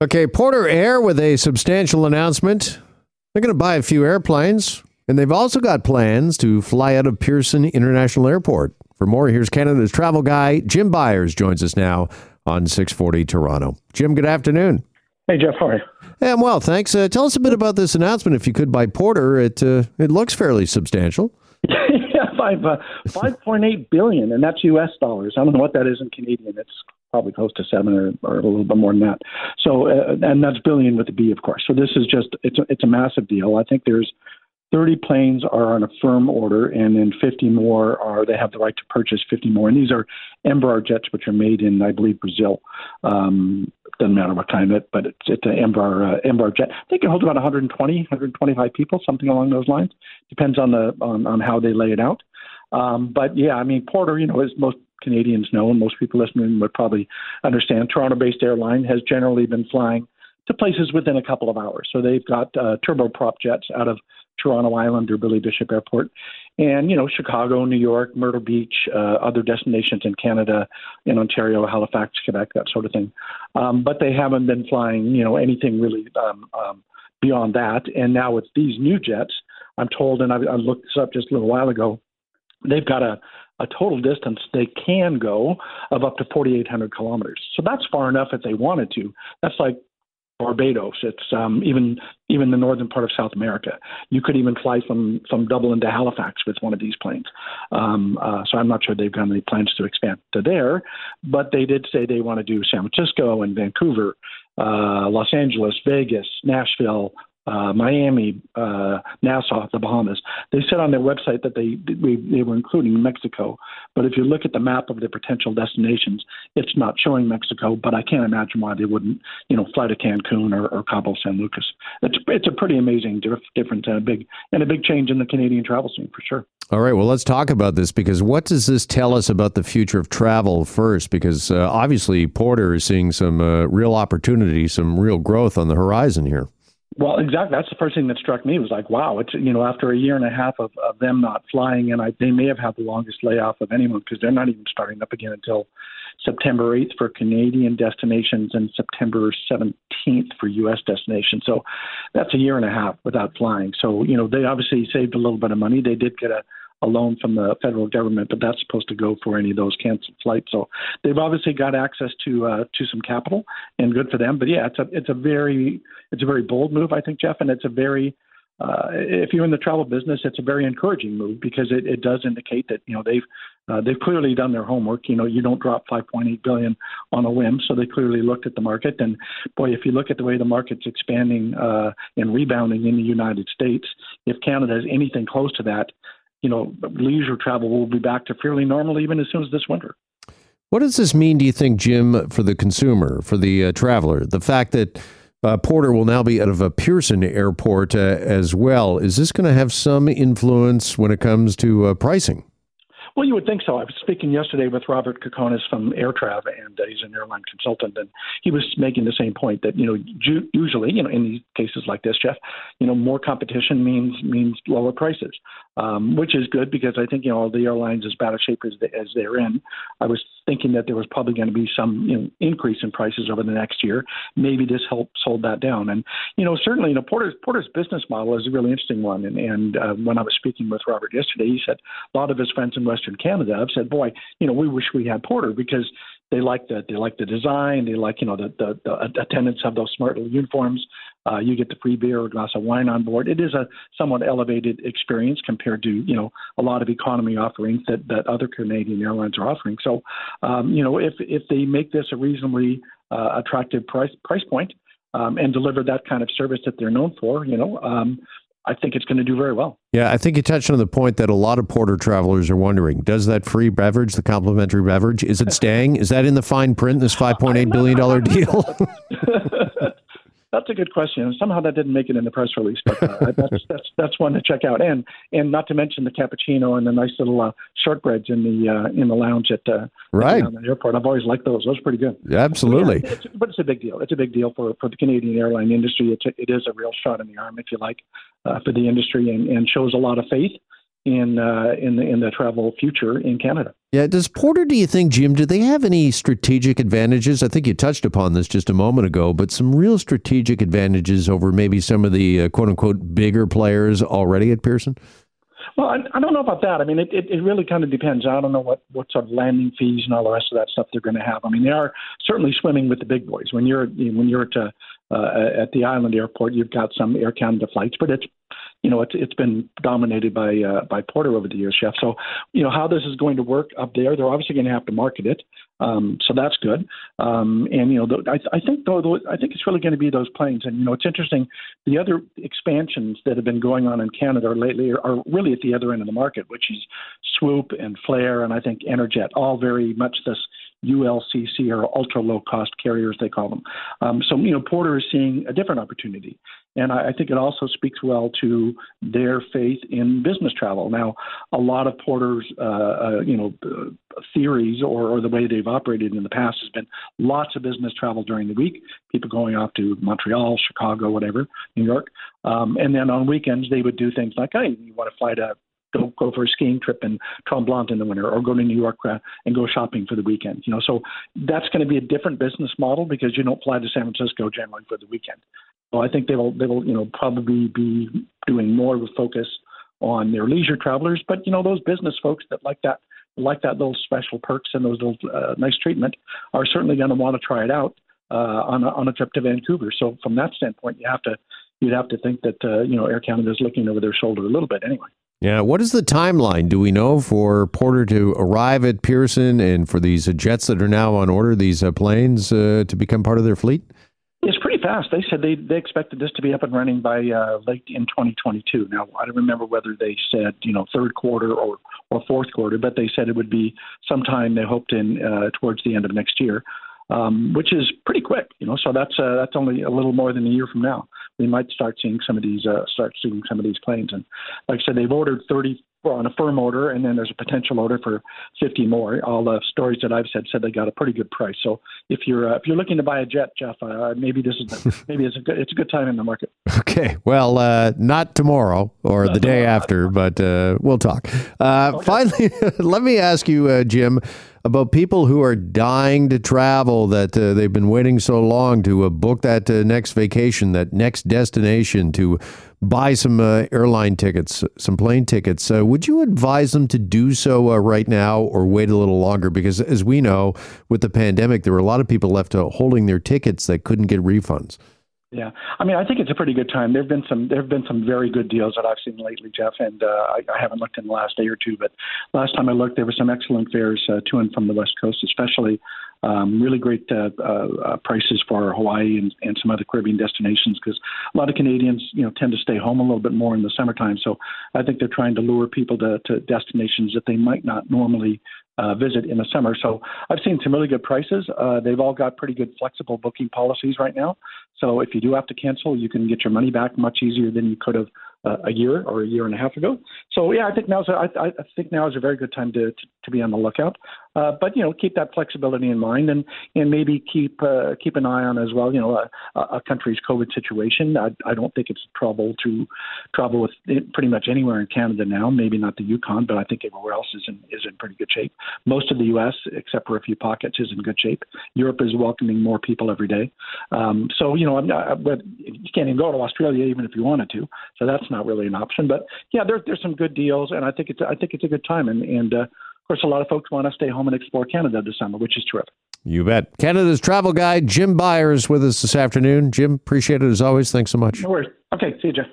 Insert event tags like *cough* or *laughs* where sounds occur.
Okay, Porter Air with a substantial announcement. They're going to buy a few airplanes, and they've also got plans to fly out of Pearson International Airport. For more, here's Canada's travel guy, Jim Byers, joins us now on 640 Toronto. Jim, good afternoon. Hey, Jeff, how are you? Hey, I'm well, thanks. Uh, tell us a bit about this announcement, if you could, by Porter. It uh, it looks fairly substantial. *laughs* yeah, five uh, five point eight billion, and that's U.S. dollars. I don't know what that is in Canadian. It's probably close to seven or, or a little bit more than that. So, uh, and that's billion with a B, of course. So this is just it's a, it's a massive deal. I think there's 30 planes are on a firm order, and then 50 more are they have the right to purchase 50 more. And these are Embraer jets, which are made in, I believe, Brazil. Um, doesn't matter what kind of it, but it's it's an Embraer uh, Embraer jet. Think it holds about 120, 125 people, something along those lines. Depends on the on, on how they lay it out. Um, but yeah, I mean, Porter, you know, as most Canadians know, and most people listening would probably understand, Toronto-based airline has generally been flying to places within a couple of hours. So they've got uh, turboprop jets out of Toronto Island or Billy Bishop Airport, and you know Chicago, New York, Myrtle Beach, uh, other destinations in Canada, in Ontario, Halifax, Quebec, that sort of thing. Um, but they haven't been flying, you know, anything really um, um, beyond that. And now with these new jets, I'm told, and I, I looked this up just a little while ago, they've got a a total distance they can go of up to 4,800 kilometers. So that's far enough if they wanted to. That's like Barbados. It's um, even even the northern part of South America. You could even fly from from Dublin to Halifax with one of these planes. Um, uh, so I'm not sure they've got any plans to expand to there, but they did say they want to do San Francisco and Vancouver, uh, Los Angeles, Vegas, Nashville, uh, Miami, uh, Nassau, the Bahamas. They said on their website that they they were including Mexico, but if you look at the map of their potential destinations, it's not showing Mexico. But I can't imagine why they wouldn't, you know, fly to Cancun or, or Cabo San Lucas. It's it's a pretty amazing difference and a big and a big change in the Canadian travel scene for sure. All right, well, let's talk about this because what does this tell us about the future of travel first? Because uh, obviously, Porter is seeing some uh, real opportunity, some real growth on the horizon here. Well, exactly. That's the first thing that struck me was like, wow, it's you know after a year and a half of, of them not flying, and I, they may have had the longest layoff of anyone because they're not even starting up again until September 8th for Canadian destinations and September 17th for U.S. destinations. So that's a year and a half without flying. So you know they obviously saved a little bit of money. They did get a a loan from the federal government, but that's supposed to go for any of those canceled flights. So they've obviously got access to uh, to some capital, and good for them. But yeah, it's a it's a very it's a very bold move, I think, Jeff, and it's a very uh, if you're in the travel business, it's a very encouraging move because it, it does indicate that you know they've uh, they've clearly done their homework. You know, you don't drop 5.8 billion on a whim, so they clearly looked at the market. And boy, if you look at the way the market's expanding uh, and rebounding in the United States, if Canada is anything close to that, you know, leisure travel will be back to fairly normal even as soon as this winter. What does this mean, do you think, Jim, for the consumer, for the uh, traveler? The fact that uh, Porter will now be out of a Pearson airport uh, as well. Is this going to have some influence when it comes to uh, pricing? Well, you would think so. I was speaking yesterday with Robert Kokonis from AirTrav, and uh, he's an airline consultant, and he was making the same point that you know ju- usually, you know, in these cases like this, Jeff, you know, more competition means means lower prices, um, which is good because I think you know all the airlines as a shape as, they, as they're in. I was thinking that there was probably going to be some you know, increase in prices over the next year. Maybe this helped hold that down, and you know certainly you know Porter's Porter's business model is a really interesting one, and, and uh, when I was speaking with Robert yesterday, he said a lot of his friends in Western Canada have said, "Boy, you know, we wish we had Porter because they like the they like the design, they like you know the the, the attendants have those smart little uniforms. Uh, you get the free beer or glass of wine on board. It is a somewhat elevated experience compared to you know a lot of economy offerings that that other Canadian airlines are offering. So, um, you know, if if they make this a reasonably uh, attractive price price point, um, and deliver that kind of service that they're known for, you know, um, I think it's going to do very well. Yeah, I think you touched on the point that a lot of Porter travelers are wondering: Does that free beverage, the complimentary beverage, is it staying? is that in the fine print? This five point eight billion dollar *laughs* deal. That's a good question. Somehow that didn't make it in the press release, but uh, that's that's that's one to check out. And and not to mention the cappuccino and the nice little uh, shortbreads in the uh, in the lounge at uh, right at the airport. I've always liked those. Those are pretty good. Absolutely. Yeah, it's, but it's a big deal. It's a big deal for for the Canadian airline industry. It's a, it is a real shot in the arm, if you like, uh, for the industry, and, and shows a lot of faith in uh, in the in the travel future in Canada. Yeah, does Porter? Do you think, Jim? Do they have any strategic advantages? I think you touched upon this just a moment ago, but some real strategic advantages over maybe some of the uh, quote unquote bigger players already at Pearson. Well, I, I don't know about that. I mean, it, it, it really kind of depends. I don't know what, what sort of landing fees and all the rest of that stuff they're going to have. I mean, they are certainly swimming with the big boys. When you're when you're at uh, uh, at the island airport, you've got some Air Canada flights, but it's you know, it's it's been dominated by uh, by Porter over the years, Jeff. So, you know, how this is going to work up there, they're obviously going to have to market it. Um, so that's good. Um, and you know, the, I, I think though, I think it's really going to be those planes. And you know, it's interesting. The other expansions that have been going on in Canada lately are, are really at the other end of the market, which is Swoop and Flair, and I think Enerjet, all very much this ULCC or ultra low cost carriers, they call them. Um, so, you know, Porter is seeing a different opportunity. And I, I think it also speaks well to their faith in business travel. Now, a lot of Porter's, uh, uh, you know, uh, theories or, or the way they've operated in the past has been lots of business travel during the week, people going off to Montreal, Chicago, whatever, New York. Um, and then on weekends, they would do things like, hey, you want to fly to go go for a skiing trip in Tremblant in the winter, or go to New York uh, and go shopping for the weekend. You know, so that's going to be a different business model because you don't fly to San Francisco generally for the weekend. So I think they will they will you know probably be doing more of a focus on their leisure travelers, but you know those business folks that like that like that little special perks and those little uh, nice treatment are certainly going to want to try it out uh, on a, on a trip to Vancouver. So from that standpoint, you have to you'd have to think that uh, you know Air Canada is looking over their shoulder a little bit anyway. Yeah. What is the timeline? Do we know for Porter to arrive at Pearson and for these jets that are now on order, these uh, planes uh, to become part of their fleet? It's pretty fast. They said they they expected this to be up and running by uh, late in 2022. Now I don't remember whether they said you know third quarter or or fourth quarter, but they said it would be sometime they hoped in uh, towards the end of next year um, which is pretty quick. You know, so that's uh, that's only a little more than a year from now. We might start seeing some of these uh, start seeing some of these planes. And like I said, they've ordered 30 on a firm order, and then there's a potential order for 50 more. All the stories that I've said said they got a pretty good price. So if you're uh, if you're looking to buy a jet, Jeff, uh, maybe this is *laughs* maybe it's a good it's a good time in the market. Okay, well, uh, not tomorrow or not the day tomorrow. after, but uh, we'll talk. Uh, okay. Finally, *laughs* let me ask you, uh, Jim about people who are dying to travel that uh, they've been waiting so long to uh, book that uh, next vacation, that next destination, to buy some uh, airline tickets, some plane tickets. Uh, would you advise them to do so uh, right now or wait a little longer? Because as we know, with the pandemic, there were a lot of people left holding their tickets that couldn't get refunds. Yeah, I mean, I think it's a pretty good time. There've been some there have been some very good deals that I've seen lately, Jeff, and uh, I, I haven't looked in the last day or two, but last time I looked, there were some excellent fares uh, to and from the West Coast, especially um, really great uh, uh, prices for Hawaii and, and some other Caribbean destinations because a lot of Canadians, you know, tend to stay home a little bit more in the summertime. So I think they're trying to lure people to, to destinations that they might not normally uh, visit in the summer. So I've seen some really good prices. Uh, they've all got pretty good flexible booking policies right now. So if you do have to cancel, you can get your money back much easier than you could have uh, a year or a year and a half ago. So yeah, I think now's a, I, I think now is a very good time to, to, to be on the lookout. Uh, but you know, keep that flexibility in mind, and and maybe keep uh, keep an eye on as well. You know, a, a country's COVID situation. I, I don't think it's trouble to travel with pretty much anywhere in Canada now. Maybe not the Yukon, but I think everywhere else is in is in pretty good shape. Most of the U.S., except for a few pockets, is in good shape. Europe is welcoming more people every day. Um, so you know, but you can't even go to Australia even if you wanted to. So that's not really an option. But yeah, there's there's some good deals, and I think it's I think it's a good time. And and uh, course, a lot of folks want to stay home and explore Canada this summer, which is terrific. You bet. Canada's travel guide, Jim Byers, with us this afternoon. Jim, appreciate it as always. Thanks so much. No worries. Okay, see you, Jeff.